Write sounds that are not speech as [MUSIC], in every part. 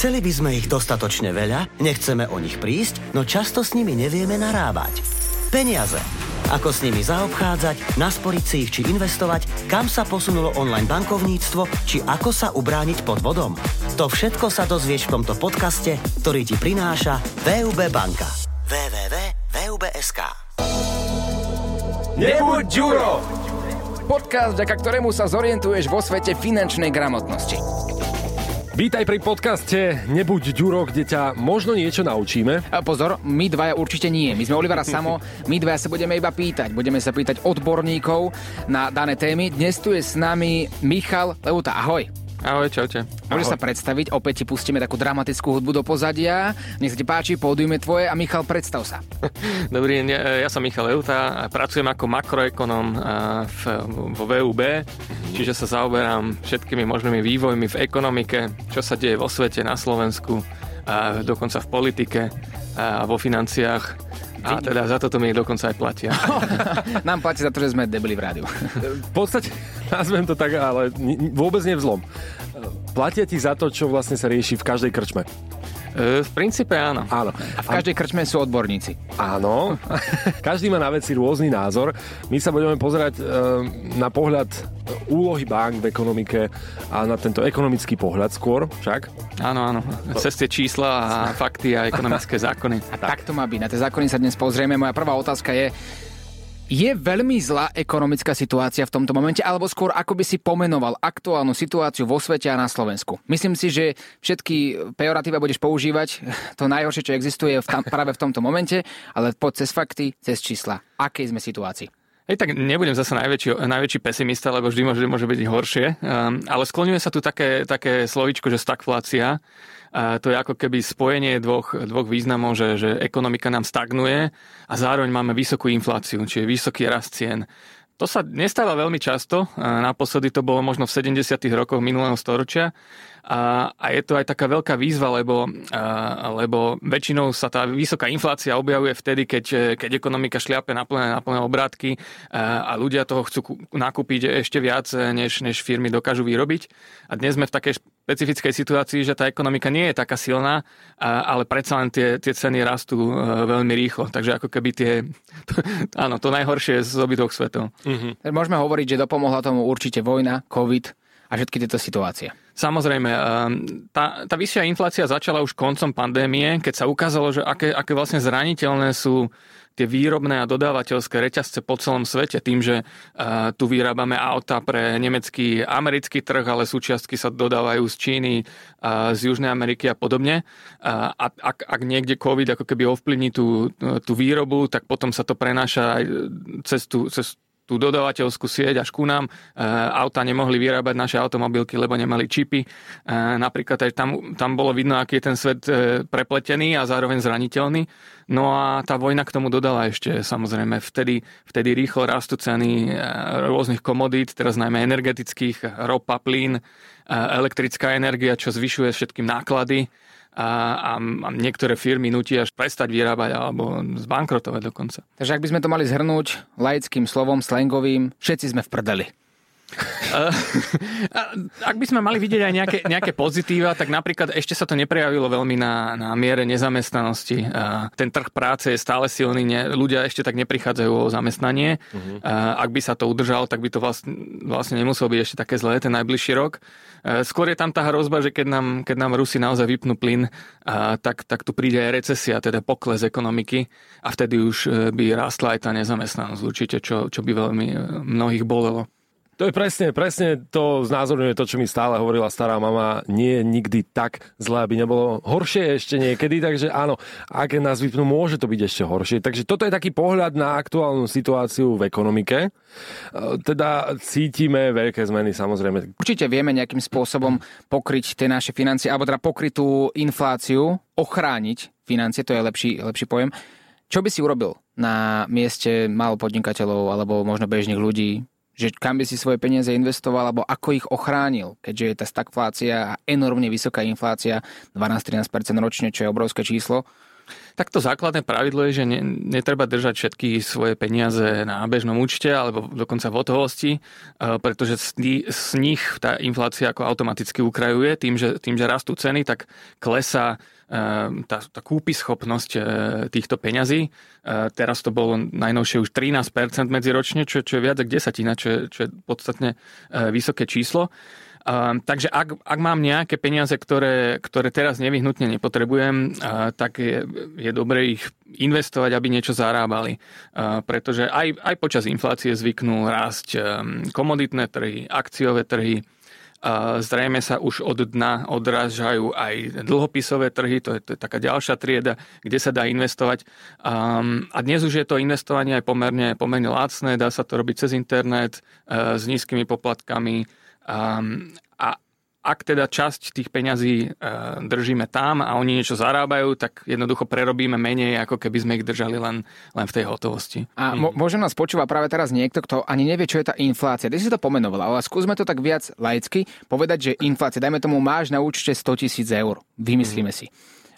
Chceli by sme ich dostatočne veľa, nechceme o nich prísť, no často s nimi nevieme narábať. Peniaze. Ako s nimi zaobchádzať, nasporiť si ich či investovať, kam sa posunulo online bankovníctvo, či ako sa ubrániť pod vodom. To všetko sa dozvieš v tomto podcaste, ktorý ti prináša VUB banka. www.vub.sk Nebuď Ďuro! Podcast, vďaka ktorému sa zorientuješ vo svete finančnej gramotnosti. Vítaj pri podcaste Nebuď Ďuro, kde ťa možno niečo naučíme. A pozor, my dvaja určite nie. My sme Olivera Samo, my dvaja sa budeme iba pýtať. Budeme sa pýtať odborníkov na dané témy. Dnes tu je s nami Michal Leuta. Ahoj. Ahoj, čaute. Môžeš sa predstaviť, opäť ti pustíme takú dramatickú hudbu do pozadia. Nech sa ti páči, pódium je tvoje a Michal, predstav sa. [LAUGHS] Dobrý deň, ja som Michal Euta a pracujem ako makroekonom v, vo VUB, čiže sa zaoberám všetkými možnými vývojmi v ekonomike, čo sa deje vo svete, na Slovensku, a dokonca v politike a vo financiách. A teda za toto mi dokonca aj platia. [LAUGHS] Nám platí za to, že sme debili v rádiu. V podstate, nazvem to tak, ale vôbec nevzlom. Platia ti za to, čo vlastne sa rieši v každej krčme. E, v princípe áno. Áno. A v každej krčme sú odborníci. Áno. Každý má na veci rôzny názor. My sa budeme pozerať e, na pohľad úlohy bank v ekonomike a na tento ekonomický pohľad skôr, však? Áno, áno. Cez tie čísla a fakty a ekonomické zákony. A tak. tak to má byť. Na tie zákony sa dnes pozrieme. Moja prvá otázka je, je veľmi zlá ekonomická situácia v tomto momente, alebo skôr ako by si pomenoval aktuálnu situáciu vo svete a na Slovensku? Myslím si, že všetky pejoratíva budeš používať, [LAUGHS] to najhoršie, čo existuje v tam, práve v tomto momente, ale poď cez fakty, cez čísla. Akej sme situácii? Hej, tak nebudem zase najväčší, najväčší pesimista, lebo vždy môže, môže byť horšie, um, ale skloňuje sa tu také, také slovičko, že stagflácia. To je ako keby spojenie dvoch, dvoch významov, že, že ekonomika nám stagnuje a zároveň máme vysokú infláciu, čiže vysoký rast cien. To sa nestáva veľmi často, naposledy to bolo možno v 70. rokoch minulého storočia a, a je to aj taká veľká výzva, lebo, a, lebo väčšinou sa tá vysoká inflácia objavuje vtedy, keď, keď ekonomika šliape na plné, na plné obrátky a, a ľudia toho chcú nakúpiť ešte viac, než, než firmy dokážu vyrobiť. A dnes sme v takej špecifickej situácii, že tá ekonomika nie je taká silná, a, ale predsa len tie, tie ceny rastú a, veľmi rýchlo. Takže ako keby tie... To, áno, to najhoršie z obidvoch svetov. Mm-hmm. Môžeme hovoriť, že dopomohla tomu určite vojna, COVID a všetky tieto situácie. Samozrejme, ehm, tá, tá vyššia inflácia začala už koncom pandémie, keď sa ukázalo, že aké, aké vlastne zraniteľné sú tie výrobné a dodávateľské reťazce po celom svete tým, že uh, tu vyrábame auta pre nemecký, americký trh, ale súčiastky sa dodávajú z Číny, uh, z Južnej Ameriky a podobne. Uh, a ak, ak niekde COVID ako keby ovplyvní tú, tú výrobu, tak potom sa to prenáša aj cez tú, cez tú dodavateľskú sieť až ku nám. E, auta nemohli vyrábať naše automobilky, lebo nemali čipy. E, napríklad aj tam, tam bolo vidno, aký je ten svet e, prepletený a zároveň zraniteľný. No a tá vojna k tomu dodala ešte samozrejme. Vtedy, vtedy rýchlo rastú ceny rôznych komodít, teraz najmä energetických, ropa, plyn, elektrická energia, čo zvyšuje všetkým náklady a, a, niektoré firmy nutia až prestať vyrábať alebo zbankrotovať dokonca. Takže ak by sme to mali zhrnúť laickým slovom, slangovým, všetci sme v prdeli. Ak by sme mali vidieť aj nejaké, nejaké pozitíva, tak napríklad ešte sa to neprejavilo veľmi na, na miere nezamestnanosti. Ten trh práce je stále silný, ne, ľudia ešte tak neprichádzajú o zamestnanie. Uh-huh. Ak by sa to udržalo, tak by to vlastne, vlastne nemuselo byť ešte také zlé ten najbližší rok. Skôr je tam tá hrozba, že keď nám, keď nám Rusi naozaj vypnú plyn, tak, tak tu príde aj recesia, teda pokles ekonomiky a vtedy už e, by rástla aj tá nezamestnanosť určite, čo, čo by veľmi e, mnohých bolelo. To je presne, presne to znázorňuje to, čo mi stále hovorila stará mama. Nie je nikdy tak zle, aby nebolo horšie ešte niekedy, takže áno, ak nás vypnú, môže to byť ešte horšie. Takže toto je taký pohľad na aktuálnu situáciu v ekonomike. E, teda cítime veľké zmeny samozrejme. Určite vieme nejakým spôsobom pokryť tie naše financie, alebo teda pokryť tú infláciu, ochrániť financie, to je lepší, lepší pojem. Čo by si urobil na mieste malopodnikateľov alebo možno bežných ľudí, že kam by si svoje peniaze investoval, alebo ako ich ochránil, keďže je tá stagflácia a enormne vysoká inflácia, 12-13% ročne, čo je obrovské číslo. Tak to základné pravidlo je, že ne, netreba držať všetky svoje peniaze na bežnom účte alebo dokonca v hotovosti, pretože z nich tá inflácia ako automaticky ukrajuje. Tým, že, tým, že rastú ceny, tak klesá tá, tá schopnosť týchto peňazí. Teraz to bolo najnovšie už 13% medziročne, čo, čo je viac ako desatina, čo, čo je podstatne vysoké číslo. Uh, takže ak, ak mám nejaké peniaze, ktoré, ktoré teraz nevyhnutne nepotrebujem, tak je, je dobre ich investovať, aby niečo zarábali. Uh, pretože aj, aj počas inflácie zvyknú rásť komoditné trhy, akciové trhy, zrejme sa už od dna odrážajú aj dlhopisové trhy, to je, to je taká ďalšia trieda, kde sa dá investovať. A dnes už je to investovanie aj pomerne, pomerne lacné, dá sa to robiť cez internet uh, s nízkymi poplatkami, ak teda časť tých peňazí uh, držíme tam a oni niečo zarábajú, tak jednoducho prerobíme menej, ako keby sme ich držali len, len v tej hotovosti. A mo- možno nás počúva práve teraz niekto, kto ani nevie, čo je tá inflácia. Ty si to pomenovala, ale skúsme to tak viac laicky povedať, že inflácia, dajme tomu, máš na účte 100 tisíc eur. Vymyslíme mm. si.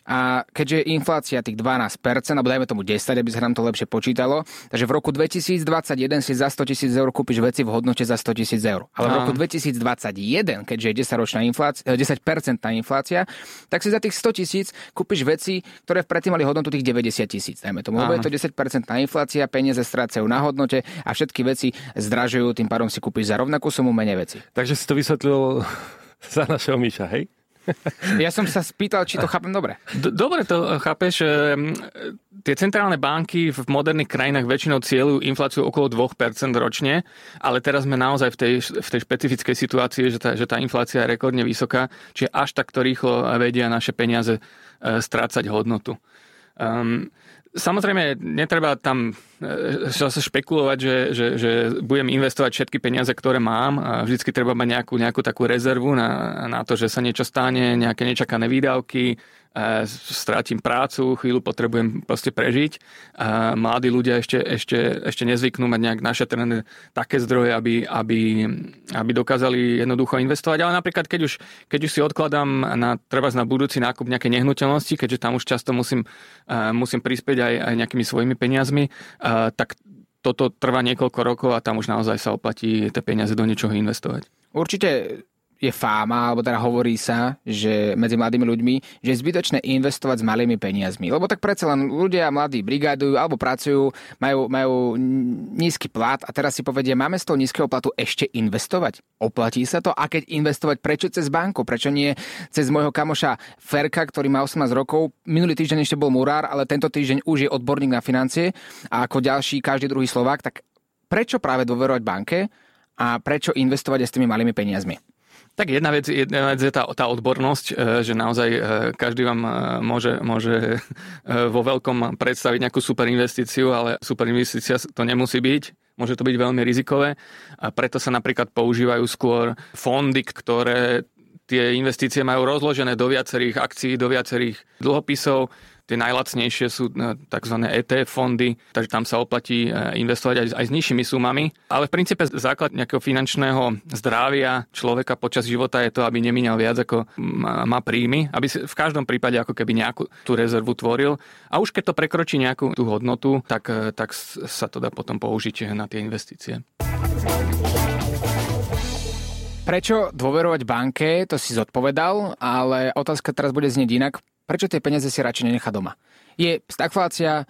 A keďže je inflácia tých 12%, alebo dajme tomu 10, aby sa nám to lepšie počítalo, takže v roku 2021 si za 100 tisíc eur kúpiš veci v hodnote za 100 tisíc eur. Ale v roku 2021, keďže je 10-ročná inflácia, 10% inflácia, tak si za tých 100 tisíc kúpiš veci, ktoré predtým mali hodnotu tých 90 tisíc. Dajme tomu, lebo je to 10% inflácia, peniaze strácajú na hodnote a všetky veci zdražujú, tým pádom si kúpiš za rovnakú sumu menej veci. Takže si to vysvetlil [LAUGHS] za našeho Míša, hej? Ja som sa spýtal, či to chápem dobre. Dobre to chápeš. Tie centrálne banky v moderných krajinách väčšinou cieľujú infláciu okolo 2% ročne, ale teraz sme naozaj v tej, v tej špecifickej situácii, že tá, že tá inflácia je rekordne vysoká, čiže až takto rýchlo vedia naše peniaze e, strácať hodnotu. Um, Samozrejme, netreba tam e, sa špekulovať, že, že, že budem investovať všetky peniaze, ktoré mám. Vždycky treba mať nejakú, nejakú takú rezervu na, na to, že sa niečo stane, nejaké nečakané výdavky, strátim prácu, chvíľu potrebujem proste prežiť. Mladí ľudia ešte, ešte, ešte nezvyknú mať nejak našetrené také zdroje, aby, aby, aby dokázali jednoducho investovať. Ale napríklad, keď už, keď už si odkladám na, treba na budúci nákup nejaké nehnuteľnosti, keďže tam už často musím, musím prispieť aj, aj nejakými svojimi peniazmi, tak toto trvá niekoľko rokov a tam už naozaj sa oplatí tie peniaze do niečoho investovať. Určite je fáma, alebo teda hovorí sa, že medzi mladými ľuďmi, že je zbytočné investovať s malými peniazmi. Lebo tak predsa len ľudia mladí brigádujú alebo pracujú, majú, majú nízky plat a teraz si povedia, máme z toho nízkeho platu ešte investovať? Oplatí sa to? A keď investovať, prečo cez banku? Prečo nie cez môjho kamoša Ferka, ktorý má 18 rokov? Minulý týždeň ešte bol murár, ale tento týždeň už je odborník na financie a ako ďalší každý druhý Slovák, tak prečo práve dôverovať banke a prečo investovať aj s tými malými peniazmi? Tak jedna vec, jedna vec je tá, tá odbornosť, e, že naozaj e, každý vám e, môže, môže vo veľkom predstaviť nejakú super investíciu, ale super investícia to nemusí byť. Môže to byť veľmi rizikové a preto sa napríklad používajú skôr fondy, ktoré tie investície majú rozložené do viacerých akcií, do viacerých dlhopisov Tie najlacnejšie sú e, tzv. ETF fondy, takže tam sa oplatí e, investovať aj, aj s nižšími sumami. Ale v princípe základ nejakého finančného zdravia človeka počas života je to, aby nemínal viac ako má príjmy, aby si v každom prípade ako keby nejakú tú rezervu tvoril. A už keď to prekročí nejakú tú hodnotu, tak, e, tak sa to dá potom použiť na tie investície. Prečo dôverovať banke, to si zodpovedal, ale otázka teraz bude znieť inak prečo tie peniaze si radšej nenechá doma? Je stagflácia,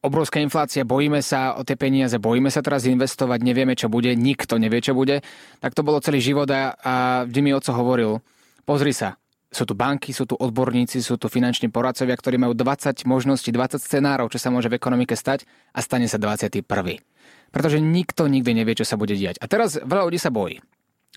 obrovská inflácia, bojíme sa o tie peniaze, bojíme sa teraz investovať, nevieme, čo bude, nikto nevie, čo bude. Tak to bolo celý život a, a vždy mi oco hovoril, pozri sa, sú tu banky, sú tu odborníci, sú tu finanční poradcovia, ktorí majú 20 možností, 20 scenárov, čo sa môže v ekonomike stať a stane sa 21. Pretože nikto nikdy nevie, čo sa bude diať. A teraz veľa ľudí sa bojí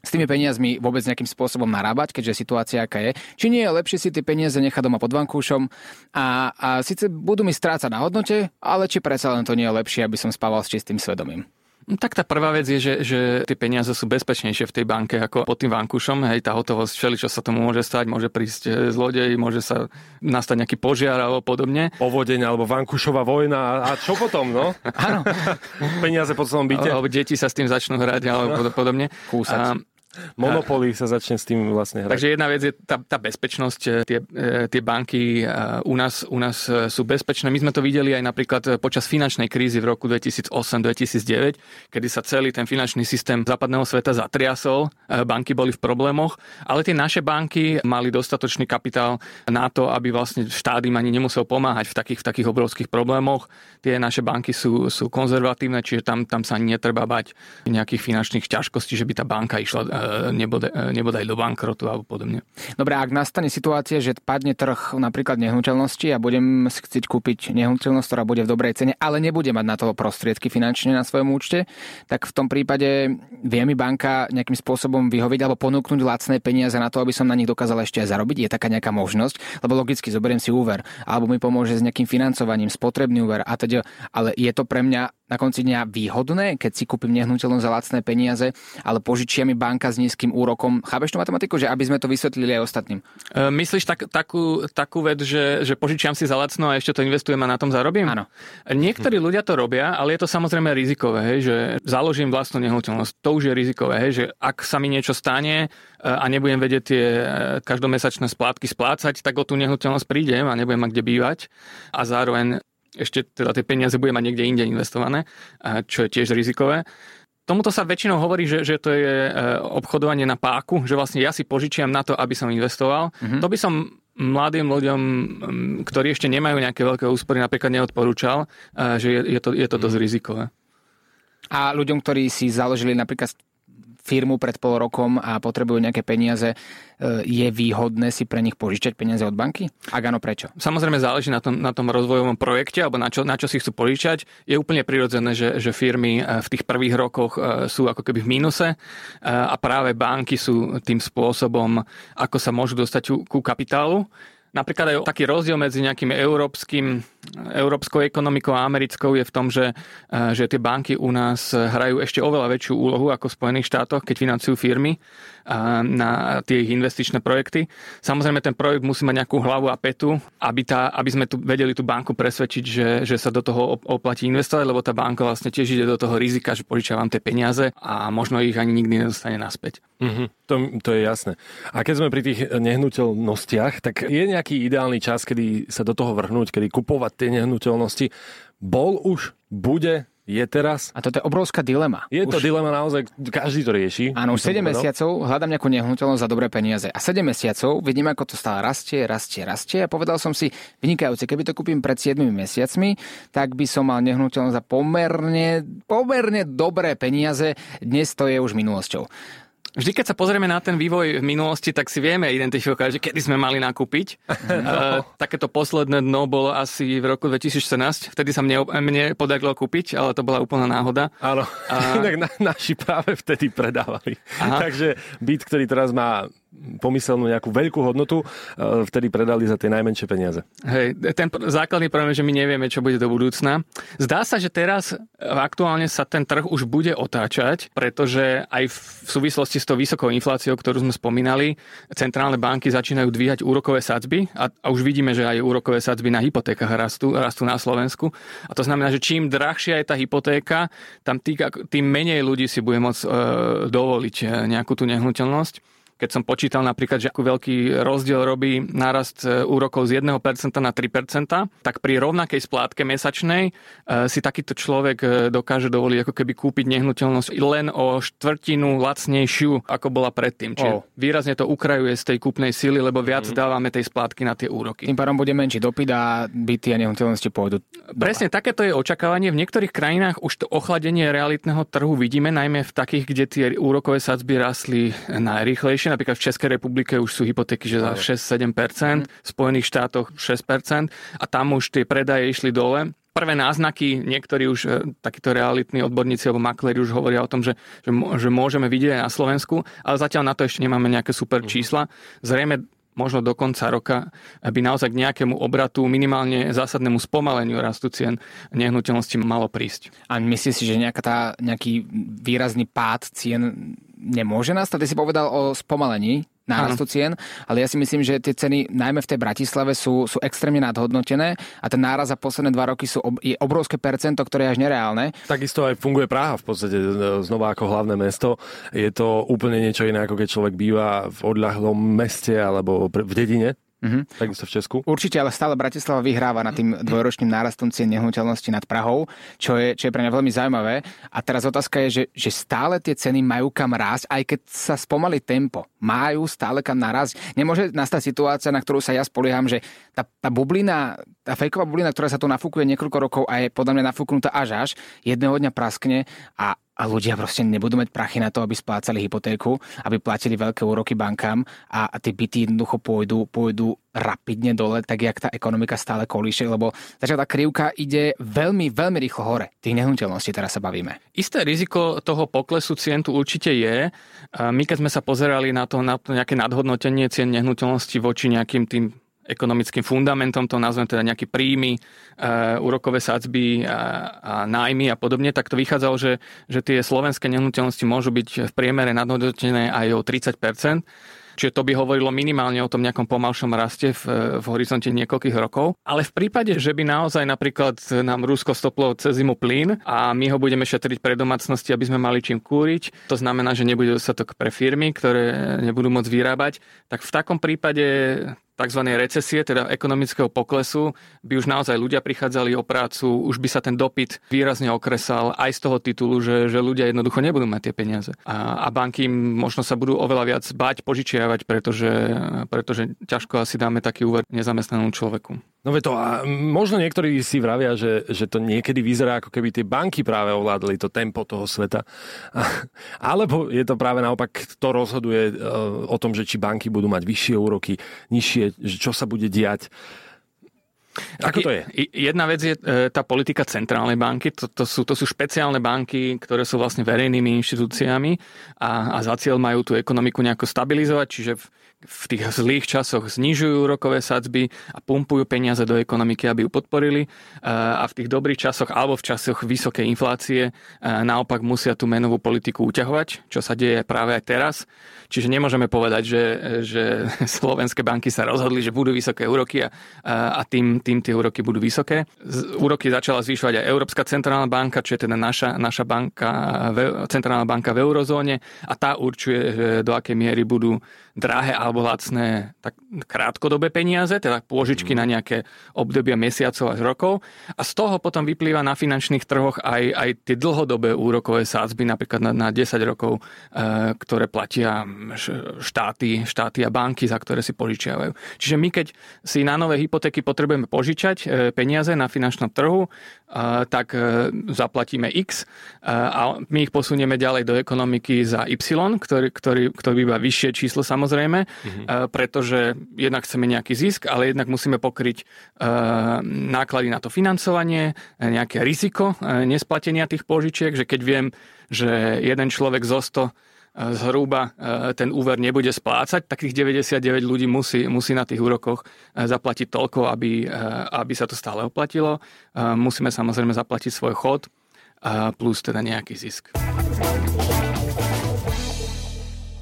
s tými peniazmi vôbec nejakým spôsobom narábať, keďže situácia aká je. Či nie je lepšie si tie peniaze nechať doma pod vankúšom a, a síce budú mi strácať na hodnote, ale či predsa len to nie je lepšie, aby som spával s čistým svedomím. No tak tá prvá vec je, že, že tie peniaze sú bezpečnejšie v tej banke ako pod tým vankušom. Hej, tá hotovosť, všeli, čo sa tomu môže stať, môže prísť e, zlodej, môže sa nastať nejaký požiar alebo podobne. Povodeň alebo vankušová vojna a čo potom, no? Áno. [LAUGHS] peniaze po celom byte. Alebo deti sa s tým začnú hrať alebo podobne. Kúsať. A, Monopoly sa začne s tým vlastne hrať. Takže jedna vec je tá, tá bezpečnosť. Tie, tie banky u nás, u nás sú bezpečné. My sme to videli aj napríklad počas finančnej krízy v roku 2008-2009, kedy sa celý ten finančný systém západného sveta zatriasol. Banky boli v problémoch, ale tie naše banky mali dostatočný kapitál na to, aby vlastne štát im ani nemusel pomáhať v takých, v takých obrovských problémoch. Tie naše banky sú, sú konzervatívne, čiže tam, tam sa netreba bať nejakých finančných ťažkostí, že by tá banka išla e, nebodaj, e, nebodaj do bankrotu alebo podobne. Dobre, ak nastane situácia, že padne trh napríklad nehnuteľnosti a budem chcieť kúpiť nehnuteľnosť, ktorá bude v dobrej cene, ale nebude mať na to prostriedky finančne na svojom účte, tak v tom prípade vie mi banka nejakým spôsobom vyhovieť alebo ponúknuť lacné peniaze na to, aby som na nich dokázal ešte aj zarobiť. Je taká nejaká možnosť, lebo logicky zoberiem si úver alebo mi pomôže s nejakým financovaním, spotrebný úver a teda, ale je to pre mňa na konci dňa výhodné, keď si kúpim nehnuteľnosť za lacné peniaze, ale požičia mi banka s nízkym úrokom. Chápeš tú matematiku, že aby sme to vysvetlili aj ostatným? E, myslíš tak, takú, takú vec, že, že požičiam si za lacno a ešte to investujem a na tom zarobím? Áno. Niektorí ľudia to robia, ale je to samozrejme rizikové, hej, že založím vlastnú nehnuteľnosť. To už je rizikové, hej, že ak sa mi niečo stane e, a nebudem vedieť tie e, každomesačné splátky splácať, tak o tú nehnuteľnosť prídem a nebudem mať kde bývať a zároveň ešte teda tie peniaze bude mať niekde inde investované, čo je tiež rizikové. Tomuto sa väčšinou hovorí, že, že to je e, obchodovanie na páku, že vlastne ja si požičiam na to, aby som investoval. Mm-hmm. To by som mladým ľuďom, ktorí ešte nemajú nejaké veľké úspory, napríklad neodporúčal, e, že je, je, to, je to dosť rizikové. A ľuďom, ktorí si založili napríklad firmu pred pol rokom a potrebujú nejaké peniaze, e, je výhodné si pre nich požičať peniaze od banky? Ak áno, prečo? Samozrejme záleží na tom, na tom rozvojovom projekte alebo na čo, na čo si chcú požičať. Je úplne prirodzené, že, že firmy e, v tých prvých rokoch e, sú ako keby v mínuse a práve banky sú tým spôsobom, ako sa môžu dostať ku kapitálu. Napríklad aj taký rozdiel medzi nejakým európskym, európskou ekonomikou a americkou je v tom, že, eh, že tie banky u nás hrajú ešte oveľa väčšiu úlohu ako v Spojených štátoch, keď financujú firmy na tie ich investičné projekty. Samozrejme, ten projekt musí mať nejakú hlavu a petu, aby, tá, aby sme tu vedeli tú banku presvedčiť, že, že sa do toho oplatí investovať, lebo tá banka vlastne tiež ide do toho rizika, že požičia vám tie peniaze a možno ich ani nikdy nedostane naspäť. Mm-hmm, to, to je jasné. A keď sme pri tých nehnuteľnostiach, tak je nejaký ideálny čas, kedy sa do toho vrhnúť, kedy kupovať tie nehnuteľnosti. Bol už, bude je teraz. A toto je obrovská dilema. Je to dilema naozaj, každý to rieši. Áno, už 7 mesiacov hľadám nejakú nehnuteľnosť za dobré peniaze. A 7 mesiacov vidím, ako to stále rastie, rastie, rastie. A povedal som si, vynikajúce, keby to kúpim pred 7 mesiacmi, tak by som mal nehnuteľnosť za pomerne, pomerne dobré peniaze. Dnes to je už minulosťou. Vždy, keď sa pozrieme na ten vývoj v minulosti, tak si vieme identifikovať, že kedy sme mali nakúpiť. [LAUGHS] No. Uh, takéto posledné dno bolo asi v roku 2014. Vtedy sa mne, mne podarilo kúpiť, ale to bola úplná náhoda. Áno, a... [LAUGHS] inak na, naši práve vtedy predávali. Aha. Takže byt, ktorý teraz má pomyselnú nejakú veľkú hodnotu, e, vtedy predali za tie najmenšie peniaze. Hej, ten základný problém je, že my nevieme, čo bude do budúcna. Zdá sa, že teraz aktuálne sa ten trh už bude otáčať, pretože aj v súvislosti s tou vysokou infláciou, ktorú sme spomínali, centrálne banky začínajú dvíhať úrokové sadzby a, a už vidíme, že aj úrokové sadzby na hypotékach rastú, rastú na Slovensku. A to znamená, že čím drahšia je tá hypotéka, tam tý, tým menej ľudí si bude môcť e, dovoliť e, nejakú tú nehnuteľnosť. Keď som počítal napríklad, že akú veľký rozdiel robí nárast e, úrokov z 1% na 3%, tak pri rovnakej splátke mesačnej e, si takýto človek e, dokáže dovoliť ako keby kúpiť nehnuteľnosť len o štvrtinu lacnejšiu, ako bola predtým. Čiže oh. výrazne to ukrajuje z tej kúpnej síly, lebo viac mm. dávame tej splátky na tie úroky. Tým pádom bude menší dopyt a byty a nehnuteľnosti pôjdu. Presne, takéto je očakávanie. V niektorých krajinách už to ochladenie realitného trhu vidíme, najmä v takých, kde tie úrokové sadzby rastli najrýchlejšie vyššie, napríklad v Českej republike už sú hypotéky, že za 6-7%, v Spojených štátoch 6% a tam už tie predaje išli dole prvé náznaky, niektorí už e, takíto realitní odborníci alebo makleri už hovoria o tom, že, že, že môžeme vidieť aj na Slovensku, ale zatiaľ na to ešte nemáme nejaké super mhm. čísla. Zrejme možno do konca roka by naozaj k nejakému obratu, minimálne zásadnému spomaleniu rastu cien nehnuteľnosti malo prísť. A myslíš si, že nejaká tá, nejaký výrazný pád cien nemôže nastať? Ty si povedal o spomalení nárastu cien, ale ja si myslím, že tie ceny najmä v tej Bratislave sú, sú extrémne nadhodnotené a ten náraz za posledné dva roky sú ob, je obrovské percento, ktoré je až nereálne. Takisto aj funguje Praha v podstate znova ako hlavné mesto. Je to úplne niečo iné, ako keď človek býva v odľahlom meste alebo v dedine. Mm-hmm. Takisto v Česku. Určite, ale stále Bratislava vyhráva nad tým dvojročným nárastom cien nehnuteľnosti nad Prahou, čo je, čo je pre mňa veľmi zaujímavé. A teraz otázka je, že, že stále tie ceny majú kam rásť, aj keď sa spomalí tempo. Majú stále kam narásť. Nemôže nastať situácia, na ktorú sa ja spolieham, že tá, tá bublina, tá fejková bublina, ktorá sa tu nafúkuje niekoľko rokov a je podľa mňa nafúknutá až až, jedného dňa praskne a a ľudia proste nebudú mať prachy na to, aby splácali hypotéku, aby platili veľké úroky bankám a, a tie byty jednoducho pôjdu, pôjdu rapidne dole, tak jak tá ekonomika stále kolíše, lebo začal tá krivka ide veľmi, veľmi rýchlo hore. Tých nehnuteľností teraz sa bavíme. Isté riziko toho poklesu cien tu určite je. My keď sme sa pozerali na to, na to nejaké nadhodnotenie cien nehnuteľnosti voči nejakým tým ekonomickým fundamentom, to nazvem teda nejaké príjmy, uh, úrokové sadzby a, a nájmy a podobne, tak to vychádzalo, že, že tie slovenské nehnuteľnosti môžu byť v priemere nadhodnotené aj o 30% Čiže to by hovorilo minimálne o tom nejakom pomalšom raste v, v horizonte niekoľkých rokov. Ale v prípade, že by naozaj napríklad nám Rusko stoplo cez zimu plyn a my ho budeme šetriť pre domácnosti, aby sme mali čím kúriť, to znamená, že nebude dostatok pre firmy, ktoré nebudú môcť vyrábať, tak v takom prípade tzv. recesie, teda ekonomického poklesu, by už naozaj ľudia prichádzali o prácu, už by sa ten dopyt výrazne okresal aj z toho titulu, že, že ľudia jednoducho nebudú mať tie peniaze. A, a banky možno sa budú oveľa viac báť požičiavať, pretože, pretože ťažko asi dáme taký úver nezamestnanému človeku. No to a možno niektorí si vravia, že, že to niekedy vyzerá ako keby tie banky práve ovládli to tempo toho sveta. Alebo je to práve naopak, to rozhoduje e, o tom, že či banky budú mať vyššie úroky, nižšie že čo sa bude diať. Ako to je? Jedna vec je e, tá politika centrálnej banky. To, to, sú, to sú špeciálne banky, ktoré sú vlastne verejnými inštitúciami a, a za cieľ majú tú ekonomiku nejako stabilizovať, čiže v, v tých zlých časoch znižujú úrokové sadzby a pumpujú peniaze do ekonomiky, aby ju podporili a v tých dobrých časoch alebo v časoch vysokej inflácie naopak musia tú menovú politiku uťahovať, čo sa deje práve aj teraz. Čiže nemôžeme povedať, že, že [LAUGHS] slovenské banky sa rozhodli, že budú vysoké úroky a, a tým, tým tie úroky budú vysoké. Úroky začala zvyšovať aj Európska centrálna banka, čo je teda naša, naša banka, centrálna banka v eurozóne a tá určuje, do akej miery budú drahé alebo lacné tak krátkodobé peniaze, teda pôžičky mm. na nejaké obdobia mesiacov až rokov. A z toho potom vyplýva na finančných trhoch aj, aj tie dlhodobé úrokové sádzby, napríklad na, na 10 rokov, e, ktoré platia štáty, štáty a banky, za ktoré si požičiavajú. Čiže my, keď si na nové hypotéky potrebujeme požičať e, peniaze na finančnom trhu, e, tak e, zaplatíme X e, a my ich posunieme ďalej do ekonomiky za Y, ktorý, ktorý, ktorý býva vyššie číslo samozrejme mm-hmm. pretože jednak chceme nejaký zisk, ale jednak musíme pokryť uh, náklady na to financovanie, nejaké riziko nesplatenia tých požičiek, že keď viem, že jeden človek zo 100 zhruba ten úver nebude splácať, tak tých 99 ľudí musí, musí na tých úrokoch zaplatiť toľko, aby, aby sa to stále oplatilo. Musíme samozrejme zaplatiť svoj chod plus teda nejaký zisk.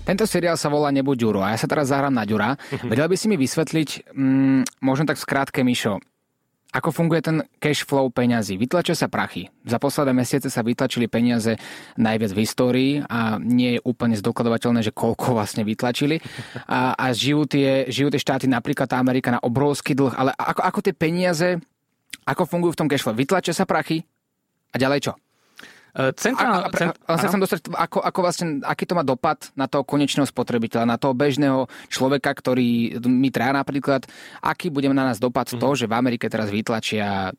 Tento seriál sa volá Nebuď Ďuro a ja sa teraz zahrám na Ďura. Mhm. Vedel by si mi vysvetliť, mm, možno tak skrátke, Mišo, ako funguje ten cash flow peňazí? Vytlačia sa prachy. Za posledné mesiace sa vytlačili peniaze najviac v histórii a nie je úplne zdokladovateľné, že koľko vlastne vytlačili. A, a žijú, tie, žijú tie štáty, napríklad tá Amerika na obrovský dlh, ale ako, ako tie peniaze, ako fungujú v tom cash flow? Vytlačia sa prachy a ďalej čo? Centrál, a, a, cent, a, sa dostať, ako, ako vlastne, aký to má dopad na toho konečného spotrebiteľa, na toho bežného človeka, ktorý mi trá napríklad, aký bude na nás dopad mm-hmm. to, že v Amerike teraz vytlačia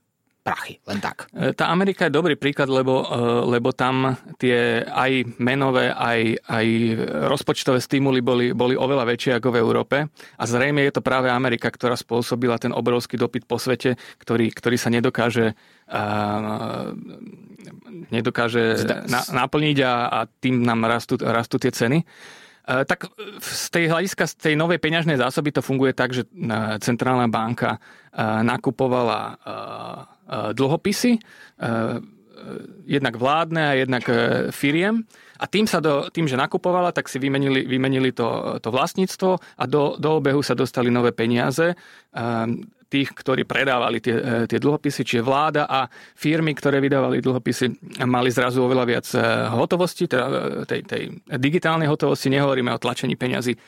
prachy, len tak. E, tá Amerika je dobrý príklad, lebo, e, lebo tam tie aj menové, aj, aj rozpočtové stimuly boli, boli oveľa väčšie ako v Európe a zrejme je to práve Amerika, ktorá spôsobila ten obrovský dopyt po svete, ktorý, ktorý sa nedokáže nedokáže na, naplniť a, a tým nám rastú, rastú tie ceny. Tak z tej hľadiska, z tej novej peňažnej zásoby to funguje tak, že centrálna banka nakupovala dlhopisy jednak vládne a jednak firiem. A tým, sa do, tým, že nakupovala, tak si vymenili, vymenili to, to vlastníctvo a do, do obehu sa dostali nové peniaze tých, ktorí predávali tie, tie dlhopisy, čiže vláda a firmy, ktoré vydávali dlhopisy, mali zrazu oveľa viac hotovosti, teda tej, tej digitálnej hotovosti, nehovoríme o tlačení peňazí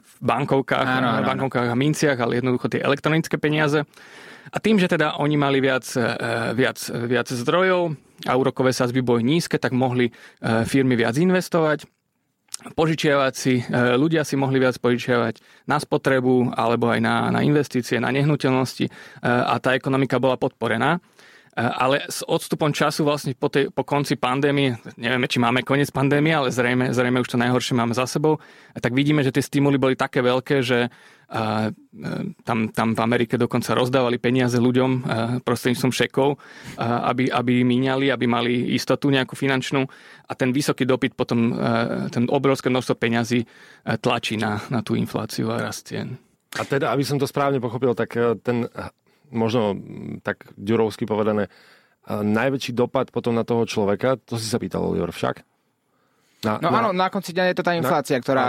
v bankovkách, áno, áno, bankovkách a minciach, ale jednoducho tie elektronické peniaze. A tým, že teda oni mali viac, viac, viac zdrojov a úrokové sazby boli nízke, tak mohli firmy viac investovať požičiavať si, e, ľudia si mohli viac požičiavať na spotrebu alebo aj na, na investície, na nehnuteľnosti e, a tá ekonomika bola podporená. E, ale s odstupom času vlastne po, tej, po konci pandémie, nevieme, či máme koniec pandémie, ale zrejme, zrejme už to najhoršie máme za sebou, tak vidíme, že tie stimuly boli také veľké, že a tam, tam v Amerike dokonca rozdávali peniaze ľuďom prostredníctvom šekov, aby, aby míňali, aby mali istotu nejakú finančnú a ten vysoký dopyt potom, ten obrovské množstvo peňazí tlačí na, na tú infláciu a rast cien. A teda, aby som to správne pochopil, tak e, ten možno tak ďurovsky povedané, najväčší dopad potom na toho človeka, to si sa pýtal, Oliver, však? Na, no na, áno, na konci dňa je to tá inflácia, na, ktorá...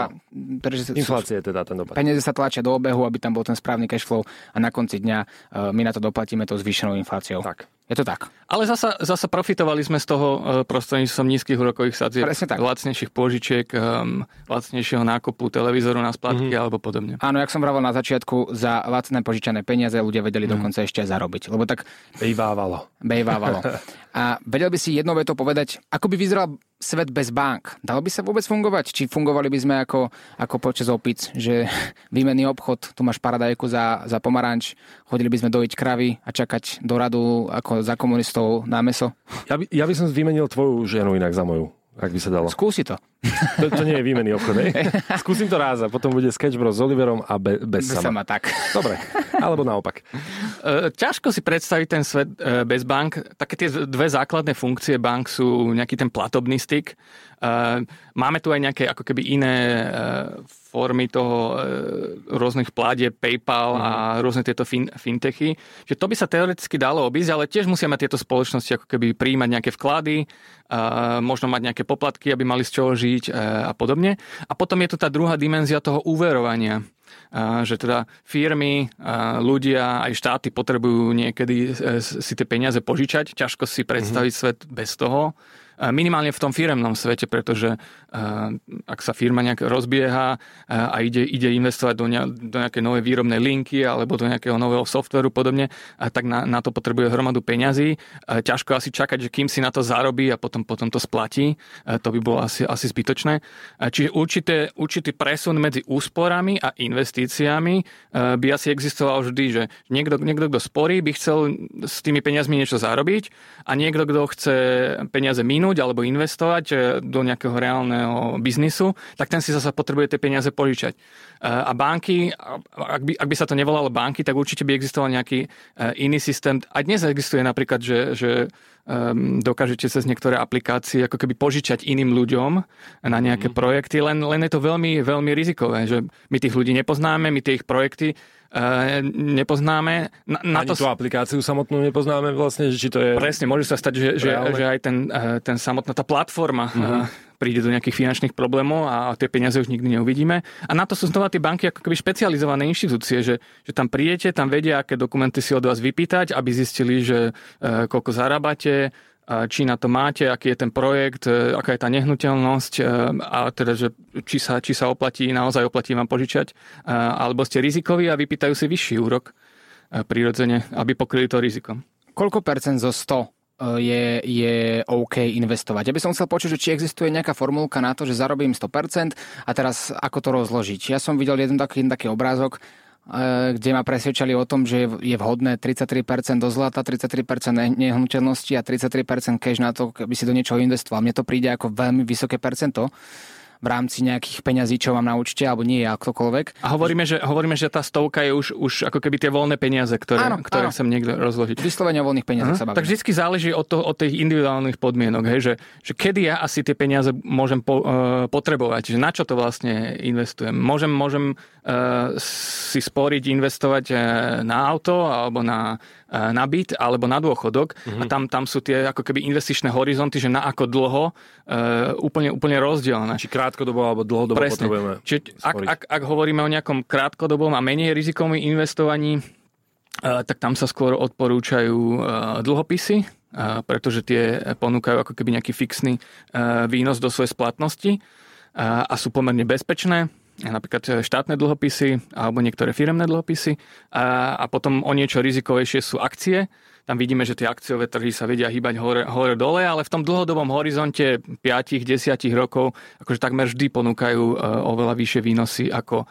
Pretože inflácia je teda ten dopad. Peniaze sa tlačia do obehu, aby tam bol ten správny cash flow a na konci dňa uh, my na to doplatíme tou zvýšenou infláciou. Tak. Je to tak. Ale zasa, zasa profitovali sme z toho uh, prostredníctvom nízkych úrokových sadzieb, lacnejších pôžičiek, um, lacnejšieho nákupu televízoru na splatky mm-hmm. alebo podobne. Áno, jak som vravel na začiatku, za lacné požičané peniaze ľudia vedeli mm. dokonca ešte aj zarobiť. Lebo tak... Bejvávalo. Bejvávalo. [LAUGHS] a vedel by si jednou vetou povedať, ako by vyzeral svet bez bank. Dalo by sa vôbec fungovať? Či fungovali by sme ako, ako počas opic, že [LAUGHS] výmenný obchod, tu máš paradajku za, za pomaranč, chodili by sme dojiť kravy a čakať do radu ako za komunistov na meso? Ja by, ja by som vymenil tvoju ženu inak za moju ak by sa dalo. Skúsi to. To, to nie je výmenný obchod, ne? [LAUGHS] Skúsim to raz a potom bude Sketch Bros s Oliverom a be, bez, bez sama. sama. tak. Dobre, alebo naopak. E, ťažko si predstaviť ten svet e, bez bank. Také tie dve základné funkcie bank sú nejaký ten platobný styk. E, máme tu aj nejaké ako keby iné formy toho rôznych pláde, PayPal a mhm. rôzne tieto fin, fintechy. Že to by sa teoreticky dalo obísť, ale tiež musia mať tieto spoločnosti ako keby príjmať nejaké vklady, možno mať nejaké poplatky, aby mali z čoho žiť a podobne. A potom je tu tá druhá dimenzia toho úverovania že teda firmy, ľudia, aj štáty potrebujú niekedy si tie peniaze požičať. Ťažko si predstaviť mm-hmm. svet bez toho. Minimálne v tom firemnom svete, pretože ak sa firma nejak rozbieha a ide, ide investovať do, ne, do nejakej novej výrobnej linky alebo do nejakého nového softveru podobne, tak na, na to potrebuje hromadu peňazí. Ťažko asi čakať, že kým si na to zarobí a potom, potom to splatí. To by bolo asi, asi zbytočné. Čiže určité, určitý presun medzi úsporami a investíciami by asi existoval vždy, že niekto, niekto, kto sporí, by chcel s tými peniazmi niečo zarobiť a niekto, kto chce peniaze minúť, minúť alebo investovať e, do nejakého reálneho biznisu, tak ten si zase potrebuje tie peniaze požičať. E, a banky, ak by, ak by sa to nevolalo banky, tak určite by existoval nejaký e, iný systém. A dnes existuje napríklad, že, že um, dokážete cez niektoré aplikácie ako keby požičať iným ľuďom na nejaké mm. projekty, len, len je to veľmi, veľmi rizikové, že my tých ľudí nepoznáme, my tie ich projekty uh, nepoznáme. Na, na Ani to... tú aplikáciu samotnú nepoznáme vlastne, či to je... Presne, môže sa stať, že, že, že aj ten, uh, ten samotná tá platforma mm-hmm. Príde do nejakých finančných problémov a tie peniaze už nikdy neuvidíme. A na to sú znova tie banky ako keby špecializované inštitúcie, že, že tam prídete, tam vedia, aké dokumenty si od vás vypýtať, aby zistili, že uh, koľko zarábate, či na to máte, aký je ten projekt, e, aká je tá nehnuteľnosť e, a teda, že či sa, či sa oplatí, naozaj oplatí vám požičať, e, alebo ste rizikoví a vypýtajú si vyšší úrok prirodzene, aby pokryli to riziko. Koľko percent zo 100 je, je OK investovať. Ja by som chcel počuť, že či existuje nejaká formulka na to, že zarobím 100% a teraz ako to rozložiť. Ja som videl jeden taký, jeden taký obrázok, E, kde ma presvedčali o tom, že je vhodné 33% do zlata, 33% nehnuteľnosti a 33% cash na to, aby si do niečoho investoval. Mne to príde ako veľmi vysoké percento v rámci nejakých peňazí, čo mám na účte, alebo nie ja, ktokoľvek. A hovoríme, že, hovoríme, že tá stovka je už, už ako keby tie voľné peniaze, ktoré, áno, ktoré áno. chcem niekto rozložiť. Vyslovene o voľných peniazoch sa bavím. Tak vždy záleží od, to, od tých individuálnych podmienok, hej, že, že kedy ja asi tie peniaze môžem po, uh, potrebovať, že na čo to vlastne investujem. Môžem, môžem uh, si sporiť, investovať uh, na auto alebo na na byt alebo na dôchodok mm-hmm. a tam, tam sú tie ako keby investičné horizonty, že na ako dlho úplne, úplne rozdielne. Či krátkodobo alebo dlhodobo Presne. potrebujeme Čiže ak, ak, ak hovoríme o nejakom krátkodobom a menej rizikovom investovaní, tak tam sa skôr odporúčajú dlhopisy, pretože tie ponúkajú ako keby nejaký fixný výnos do svojej splatnosti a sú pomerne bezpečné napríklad štátne dlhopisy alebo niektoré firemné dlhopisy a, a potom o niečo rizikovejšie sú akcie. Tam vidíme, že tie akciové trhy sa vedia hýbať hore, hore dole, ale v tom dlhodobom horizonte 5-10 rokov akože takmer vždy ponúkajú e, oveľa vyššie výnosy ako,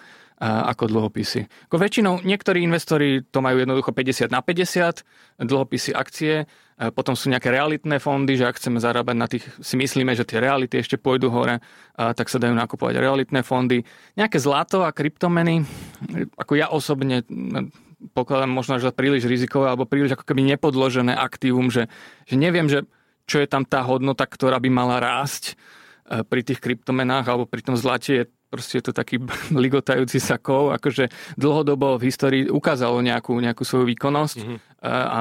ako dlhopisy. Ako väčšinou niektorí investori to majú jednoducho 50 na 50, dlhopisy, akcie, potom sú nejaké realitné fondy, že ak chceme zarábať na tých, si myslíme, že tie reality ešte pôjdu hore, tak sa dajú nakupovať realitné fondy. Nejaké zlato a kryptomeny, ako ja osobne pokladám možno že príliš rizikové alebo príliš ako keby nepodložené aktívum, že, že neviem, že čo je tam tá hodnota, ktorá by mala rásť pri tých kryptomenách alebo pri tom zlate je proste je to taký [LAUGHS] ligotajúci sa kov, akože dlhodobo v histórii ukázalo nejakú, nejakú svoju výkonnosť mm-hmm. a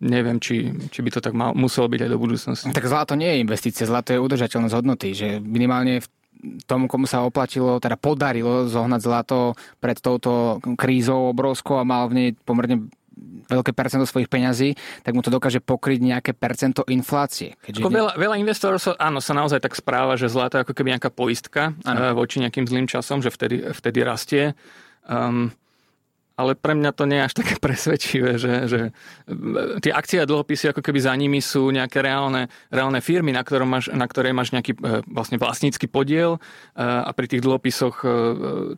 neviem, či, či by to tak mal, muselo byť aj do budúcnosti. Tak zlato nie je investícia, zlato je udržateľnosť hodnoty, že minimálne v tomu, komu sa oplatilo, teda podarilo zohnať zlato pred touto krízou obrovskou a mal v nej pomerne veľké percento svojich peňazí, tak mu to dokáže pokryť nejaké percento inflácie. Keďže ako veľa, veľa investorov sa, áno, sa naozaj tak správa, že zlato je ako keby nejaká poistka ano. Eh, voči nejakým zlým časom, že vtedy, vtedy rastie. Um, ale pre mňa to nie je až také [LAUGHS] presvedčivé, že, že e, tie akcie a dlhopisy ako keby za nimi sú nejaké reálne, reálne firmy, na, ktorom máš, na ktorej máš nejaký e, vlastne vlastnícky podiel e, a pri tých dlhopisoch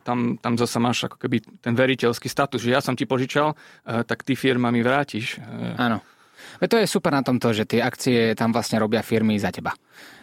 tam, tam zase máš ako keby ten veriteľský status, že ja som ti požičal, tak ty firma mi vrátiš. Áno. To je super na tomto, že tie akcie tam vlastne robia firmy za teba.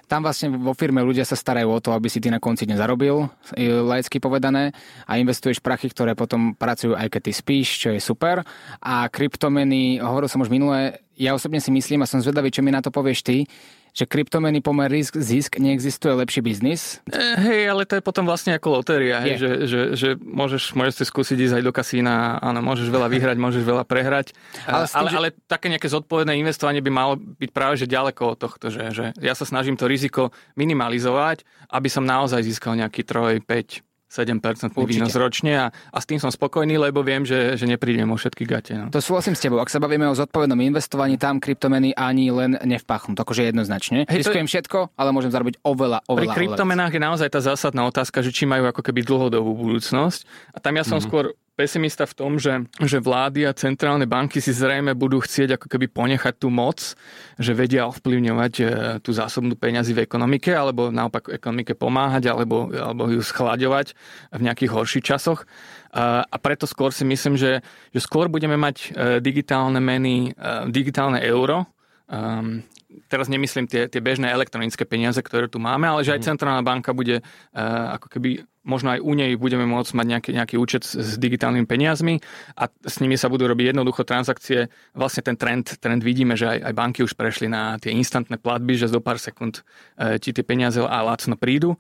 Tam vlastne vo firme ľudia sa starajú o to, aby si ty na konci dňa zarobil, laicky povedané, a investuješ prachy, ktoré potom pracujú aj keď ty spíš, čo je super. A kryptomeny, hovoril som už minulé, ja osobne si myslím a som zvedavý, čo mi na to povieš ty, že kryptomeny pomer risk, zisk, neexistuje lepší biznis? E, hej, ale to je potom vlastne ako lotéria, hej, že, že, že môžeš, môžeš si skúsiť ísť aj do kasína, áno, môžeš veľa vyhrať, môžeš veľa prehrať, ale, tým, ale, že... ale také nejaké zodpovedné investovanie by malo byť práve že ďaleko od tohto, že, že ja sa snažím to riziko minimalizovať, aby som naozaj získal nejaký 3, 5, 7% výnos ročne a, a s tým som spokojný, lebo viem, že, že neprídem o všetky gate. No. To súhlasím s tebou. Ak sa bavíme o zodpovednom investovaní, tam kryptomeny ani len nevpachnú. To akože jednoznačne. Hej, Riskujem je... všetko, ale môžem zarobiť oveľa, oveľa. Pri kryptomenách je naozaj tá zásadná otázka, že či majú ako keby dlhodobú budúcnosť. A tam ja som mm-hmm. skôr pesimista v tom, že, že vlády a centrálne banky si zrejme budú chcieť ako keby ponechať tú moc, že vedia ovplyvňovať e, tú zásobnú peňazí v ekonomike, alebo naopak ekonomike pomáhať, alebo, alebo ju schlaďovať v nejakých horších časoch. A preto skôr si myslím, že, že skôr budeme mať e, digitálne meny, e, digitálne euro, um, teraz nemyslím tie, tie bežné elektronické peniaze, ktoré tu máme, ale že aj mhm. centrálna banka bude uh, ako keby možno aj u nej budeme môcť mať nejaký, nejaký účet s digitálnymi peniazmi a s nimi sa budú robiť jednoducho transakcie. Vlastne ten trend, trend vidíme, že aj, aj banky už prešli na tie instantné platby, že zo pár sekúnd e, ti tie peniaze a lacno prídu.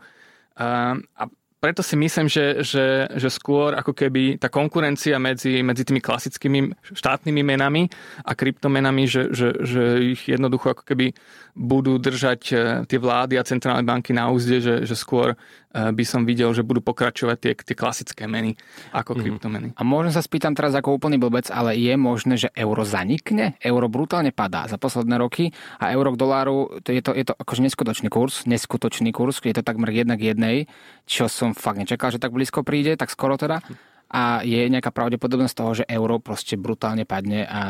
A, a preto si myslím, že, že, že skôr ako keby tá konkurencia medzi, medzi tými klasickými štátnymi menami a kryptomenami, že, že, že ich jednoducho ako keby budú držať e, tie vlády a centrálne banky na úzde, že, že skôr by som videl, že budú pokračovať tie, tie klasické meny ako mm. kryptomeny. A možno sa spýtam teraz ako úplný blbec, ale je možné, že euro zanikne? Euro brutálne padá za posledné roky a euro k doláru, to je to, je to akože neskutočný kurz, neskutočný kurz, je to takmer jednak jednej, čo som fakt nečakal, že tak blízko príde, tak skoro teda a je nejaká pravdepodobnosť toho, že euro proste brutálne padne a, a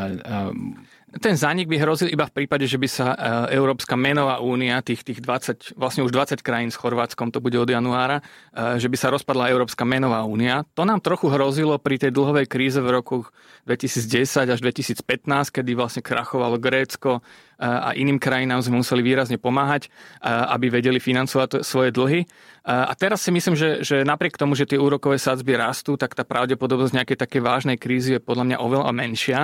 ten zánik by hrozil iba v prípade, že by sa e, Európska menová únia, tých, tých 20, vlastne už 20 krajín s Chorvátskom, to bude od januára, e, že by sa rozpadla Európska menová únia. To nám trochu hrozilo pri tej dlhovej kríze v roku 2010 až 2015, kedy vlastne krachovalo Grécko, a iným krajinám sme museli výrazne pomáhať, aby vedeli financovať svoje dlhy. A teraz si myslím, že, že napriek tomu, že tie úrokové sadzby rastú, tak tá pravdepodobnosť nejakej také vážnej krízy je podľa mňa oveľa menšia.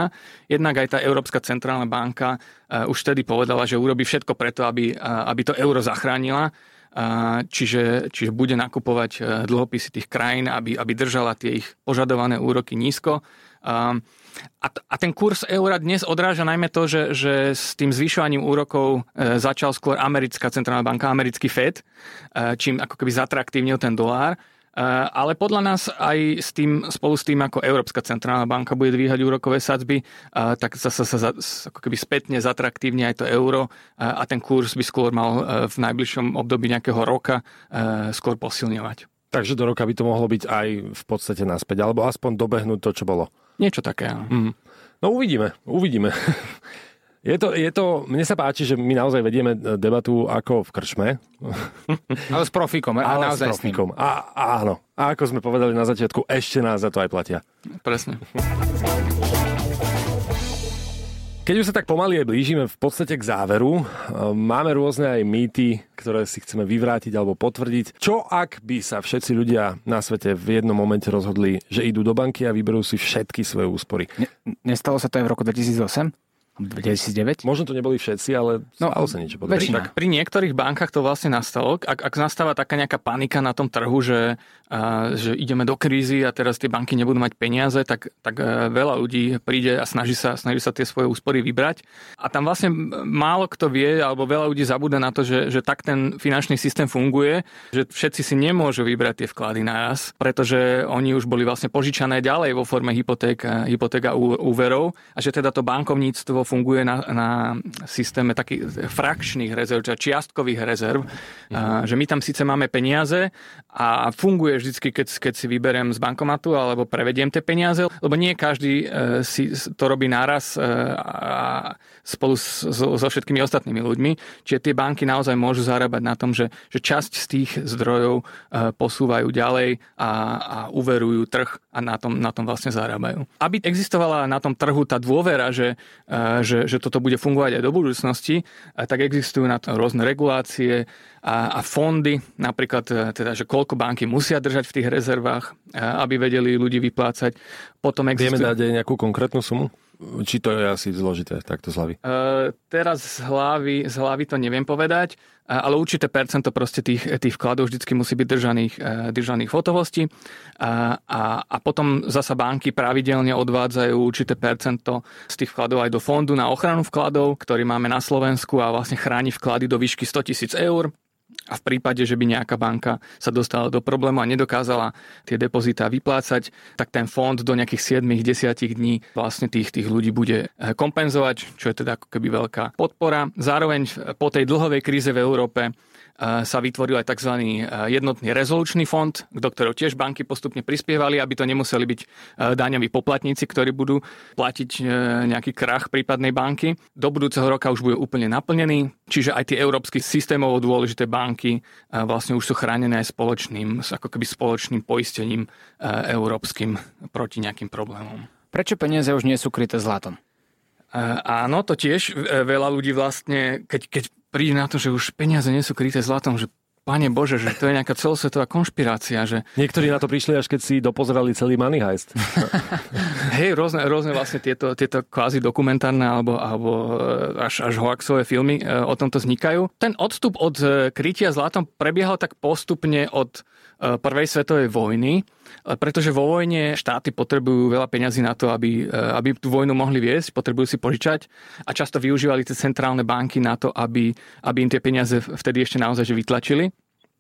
Jednak aj tá Európska centrálna banka už vtedy povedala, že urobí všetko preto, aby, aby to euro zachránila čiže, čiže bude nakupovať dlhopisy tých krajín, aby, aby držala tie ich požadované úroky nízko. A, a ten kurz eura dnes odráža najmä to, že, že s tým zvyšovaním úrokov e, začal skôr americká centrálna banka, americký Fed, e, čím ako keby zatraktívnil ten dolár. Eh, ale podľa nás aj s tým, spolu s tým, ako Európska centrálna banka bude dvíhať úrokové sadzby, eh, tak zase sa ako keby spätne zatraktívne aj to euro eh, a ten kurz by skôr mal v najbližšom období nejakého roka skôr posilňovať. Takže do roka by to mohlo byť aj v podstate naspäť, alebo aspoň dobehnúť to, čo bolo. Niečo také, áno. Mm. No uvidíme, uvidíme. [LAUGHS] Je to, je to, mne sa páči, že my naozaj vedieme debatu ako v krčme. [LAUGHS] Ale s profíkom. Ale naozaj s profíkom. A, áno. A ako sme povedali na začiatku, ešte nás za to aj platia. Presne. Keď už sa tak pomaly aj blížime v podstate k záveru, máme rôzne aj mýty, ktoré si chceme vyvrátiť alebo potvrdiť. Čo ak by sa všetci ľudia na svete v jednom momente rozhodli, že idú do banky a vyberú si všetky svoje úspory? Ne, nestalo sa to aj v roku 2008? 2009? Možno to neboli všetci, ale no, stalo sa niečo podobné. Tak pri niektorých bankách to vlastne nastalo. Ak, ak nastáva taká nejaká panika na tom trhu, že, a, že ideme do krízy a teraz tie banky nebudú mať peniaze, tak, tak a, e, veľa ľudí príde a snaží sa, snaží sa tie svoje úspory vybrať. A tam vlastne málo kto vie, alebo veľa ľudí zabúda na to, že, že tak ten finančný systém funguje, že všetci si nemôžu vybrať tie vklady naraz, pretože oni už boli vlastne požičané ďalej vo forme hypoték, hypotéka úverov a že teda to bankovníctvo funguje na, na systéme takých frakčných rezerv, čiže čiastkových rezerv, mm-hmm. že my tam síce máme peniaze a funguje vždycky, keď, keď si vyberiem z bankomatu alebo prevediem tie peniaze, lebo nie každý e, si to robí naraz e, a spolu so, so všetkými ostatnými ľuďmi. Čiže tie banky naozaj môžu zarábať na tom, že, že časť z tých zdrojov e, posúvajú ďalej a, a uverujú trh a na tom, na tom vlastne zarábajú. Aby existovala na tom trhu tá dôvera, že, že, že toto bude fungovať aj do budúcnosti, tak existujú na to rôzne regulácie a, a fondy, napríklad e, teda, že koľko banky musia držať v tých rezervách, aby vedeli ľudí vyplácať. Potom existujú... Vieme dať aj nejakú konkrétnu sumu? Či to je asi zložité, takto z hlavy? Uh, teraz z hlavy, z hlavy to neviem povedať, ale určité percento proste tých, tých vkladov vždycky musí byť držaných, držaných v hotovosti. A, a, a potom zasa banky pravidelne odvádzajú určité percento z tých vkladov aj do fondu na ochranu vkladov, ktorý máme na Slovensku a vlastne chráni vklady do výšky 100 tisíc eur a v prípade, že by nejaká banka sa dostala do problému a nedokázala tie depozitá vyplácať, tak ten fond do nejakých 7-10 dní vlastne tých, tých ľudí bude eh, kompenzovať, čo je teda ako keby veľká podpora. Zároveň po tej dlhovej kríze v Európe sa vytvoril aj tzv. jednotný rezolučný fond, do ktorého tiež banky postupne prispievali, aby to nemuseli byť daňoví poplatníci, ktorí budú platiť e, nejaký krach prípadnej banky. Do budúceho roka už bude úplne naplnený, čiže aj tie európsky systémovo dôležité banky vlastne už sú chránené aj spoločným, ako keby spoločným poistením európskym proti nejakým problémom. Prečo peniaze už nie sú kryté zlatom? Áno, to tiež e, veľa ľudí vlastne, keď, keď príde na to, že už peniaze nie sú kryté zlatom, že Pane Bože, že to je nejaká celosvetová konšpirácia. Že... Niektorí na to prišli, až keď si dopozerali celý Money Heist. [LAUGHS] Hej, rôzne, rôzne vlastne tieto, tieto kvázi dokumentárne alebo, alebo e, až, až hoaxové filmy e, o tomto vznikajú. Ten odstup od e, krytia zlatom prebiehal tak postupne od prvej svetovej vojny, pretože vo vojne štáty potrebujú veľa peňazí na to, aby, aby tú vojnu mohli viesť, potrebujú si požičať a často využívali tie centrálne banky na to, aby, aby im tie peniaze vtedy ešte naozaj vytlačili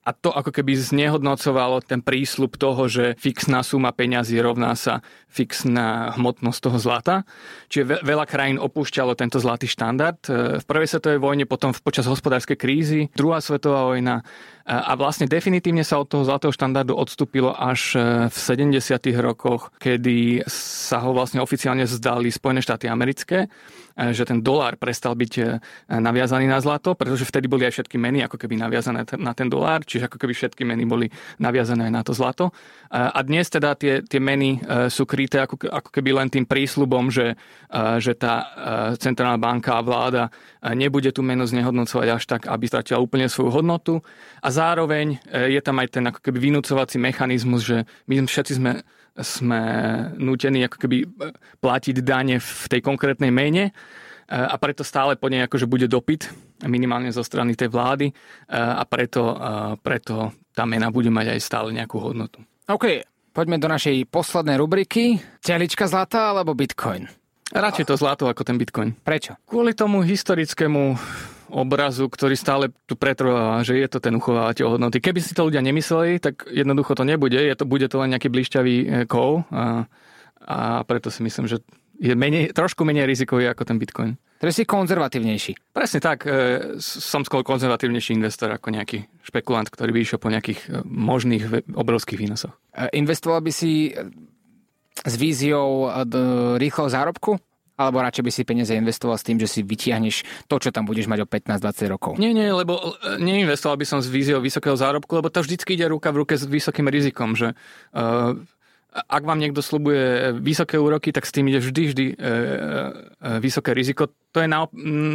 a to ako keby znehodnocovalo ten prísľub toho, že fixná suma peňazí rovná sa fixná hmotnosť toho zlata. Čiže veľa krajín opúšťalo tento zlatý štandard. E, v prvej svetovej vojne, potom počas hospodárskej krízy, druhá svetová vojna e, a vlastne definitívne sa od toho zlatého štandardu odstúpilo až e, v 70. rokoch, kedy sa ho vlastne oficiálne zdali Spojené štáty americké že ten dolár prestal byť e, naviazaný na zlato, pretože vtedy boli aj všetky meny ako keby naviazané na ten dolár, čiže ako keby všetky meny boli naviazané aj na to zlato. E, a dnes teda tie, tie meny sú kryté ako, ako keby len tým prísľubom, že, že tá centrálna banka a vláda nebude tú menu znehodnocovať až tak, aby stratila úplne svoju hodnotu. A zároveň je tam aj ten ako keby vynúcovací mechanizmus, že my všetci sme sme nútení ako keby platiť dane v tej konkrétnej mene a preto stále po nej akože bude dopyt, minimálne zo strany tej vlády a preto, preto tá mena bude mať aj stále nejakú hodnotu. OK, poďme do našej poslednej rubriky. Telička zlata alebo bitcoin? Radšej to zlato ako ten bitcoin. Prečo? Kvôli tomu historickému obrazu, ktorý stále tu pretrváva, že je to ten uchovávateľ hodnoty. Keby si to ľudia nemysleli, tak jednoducho to nebude. Je to, bude to len nejaký blišťavý e, kov a, a preto si myslím, že je menej, trošku menej rizikový ako ten bitcoin. Teraz si konzervatívnejší. Presne tak. E, som skôr konzervatívnejší investor ako nejaký špekulant, ktorý by išiel po nejakých e, možných obrovských výnosoch. Investoval by si s víziou rýchleho zárobku? Alebo radšej by si peniaze investoval s tým, že si vytiahneš to, čo tam budeš mať o 15-20 rokov? Nie, nie, lebo e, neinvestoval by som s víziou vysokého zárobku, lebo to vždycky ide ruka v ruke s vysokým rizikom, že uh, ak vám niekto slubuje vysoké úroky, tak s tým ide vždy, vždy e, e, vysoké riziko. To je na,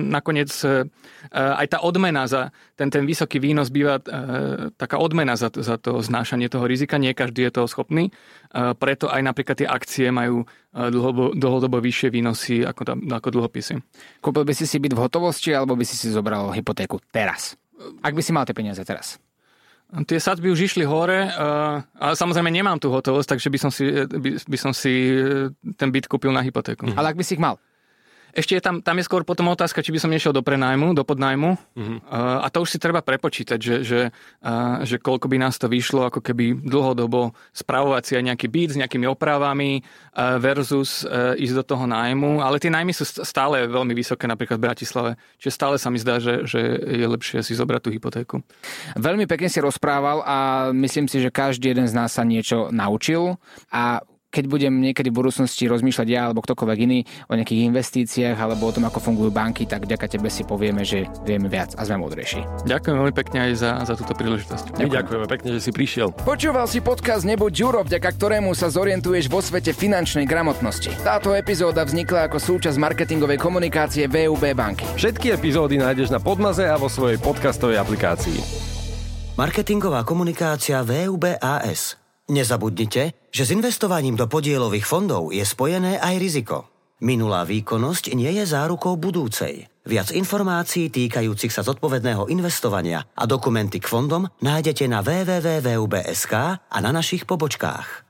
nakoniec e, aj tá odmena za ten, ten vysoký výnos býva e, taká odmena za, za to znášanie toho rizika. Nie každý je toho schopný. E, preto aj napríklad tie akcie majú e, dlhodobo, dlhodobo vyššie výnosy ako, ako dlhopisy. Kúpil by si si byť v hotovosti alebo by si si zobral hypotéku teraz? Ak by si mal tie peniaze teraz? Tie sadzby už išli hore, uh, ale samozrejme nemám tú hotovosť, takže by som si, by, by som si eh, ten byt kúpil na hypotéku. Ale ak by si ich mal? Ešte je tam, tam je skôr potom otázka, či by som nešiel do prenajmu, do podnajmu. Uh-huh. Uh, a to už si treba prepočítať, že, že, uh, že koľko by nás to vyšlo, ako keby dlhodobo spravovať si aj nejaký byt s nejakými opravami uh, versus uh, ísť do toho nájmu. Ale tie nájmy sú stále veľmi vysoké, napríklad v Bratislave. Čiže stále sa mi zdá, že, že je lepšie si zobrať tú hypotéku. Veľmi pekne si rozprával a myslím si, že každý jeden z nás sa niečo naučil a keď budem niekedy v budúcnosti rozmýšľať ja alebo ktokoľvek iný o nejakých investíciách alebo o tom, ako fungujú banky, tak vďaka tebe si povieme, že vieme viac a sme múdrejší. Ďakujem veľmi pekne aj za, za túto príležitosť. Ďakujem. ďakujeme pekne, že si prišiel. Počúval si podcast Nebuď Ďuro, vďaka ktorému sa zorientuješ vo svete finančnej gramotnosti. Táto epizóda vznikla ako súčasť marketingovej komunikácie VUB banky. Všetky epizódy nájdeš na Podmaze a vo svojej podcastovej aplikácii. Marketingová komunikácia VUB AS. Nezabudnite, že s investovaním do podielových fondov je spojené aj riziko. Minulá výkonnosť nie je zárukou budúcej. Viac informácií týkajúcich sa zodpovedného investovania a dokumenty k fondom nájdete na www.vub.sk a na našich pobočkách.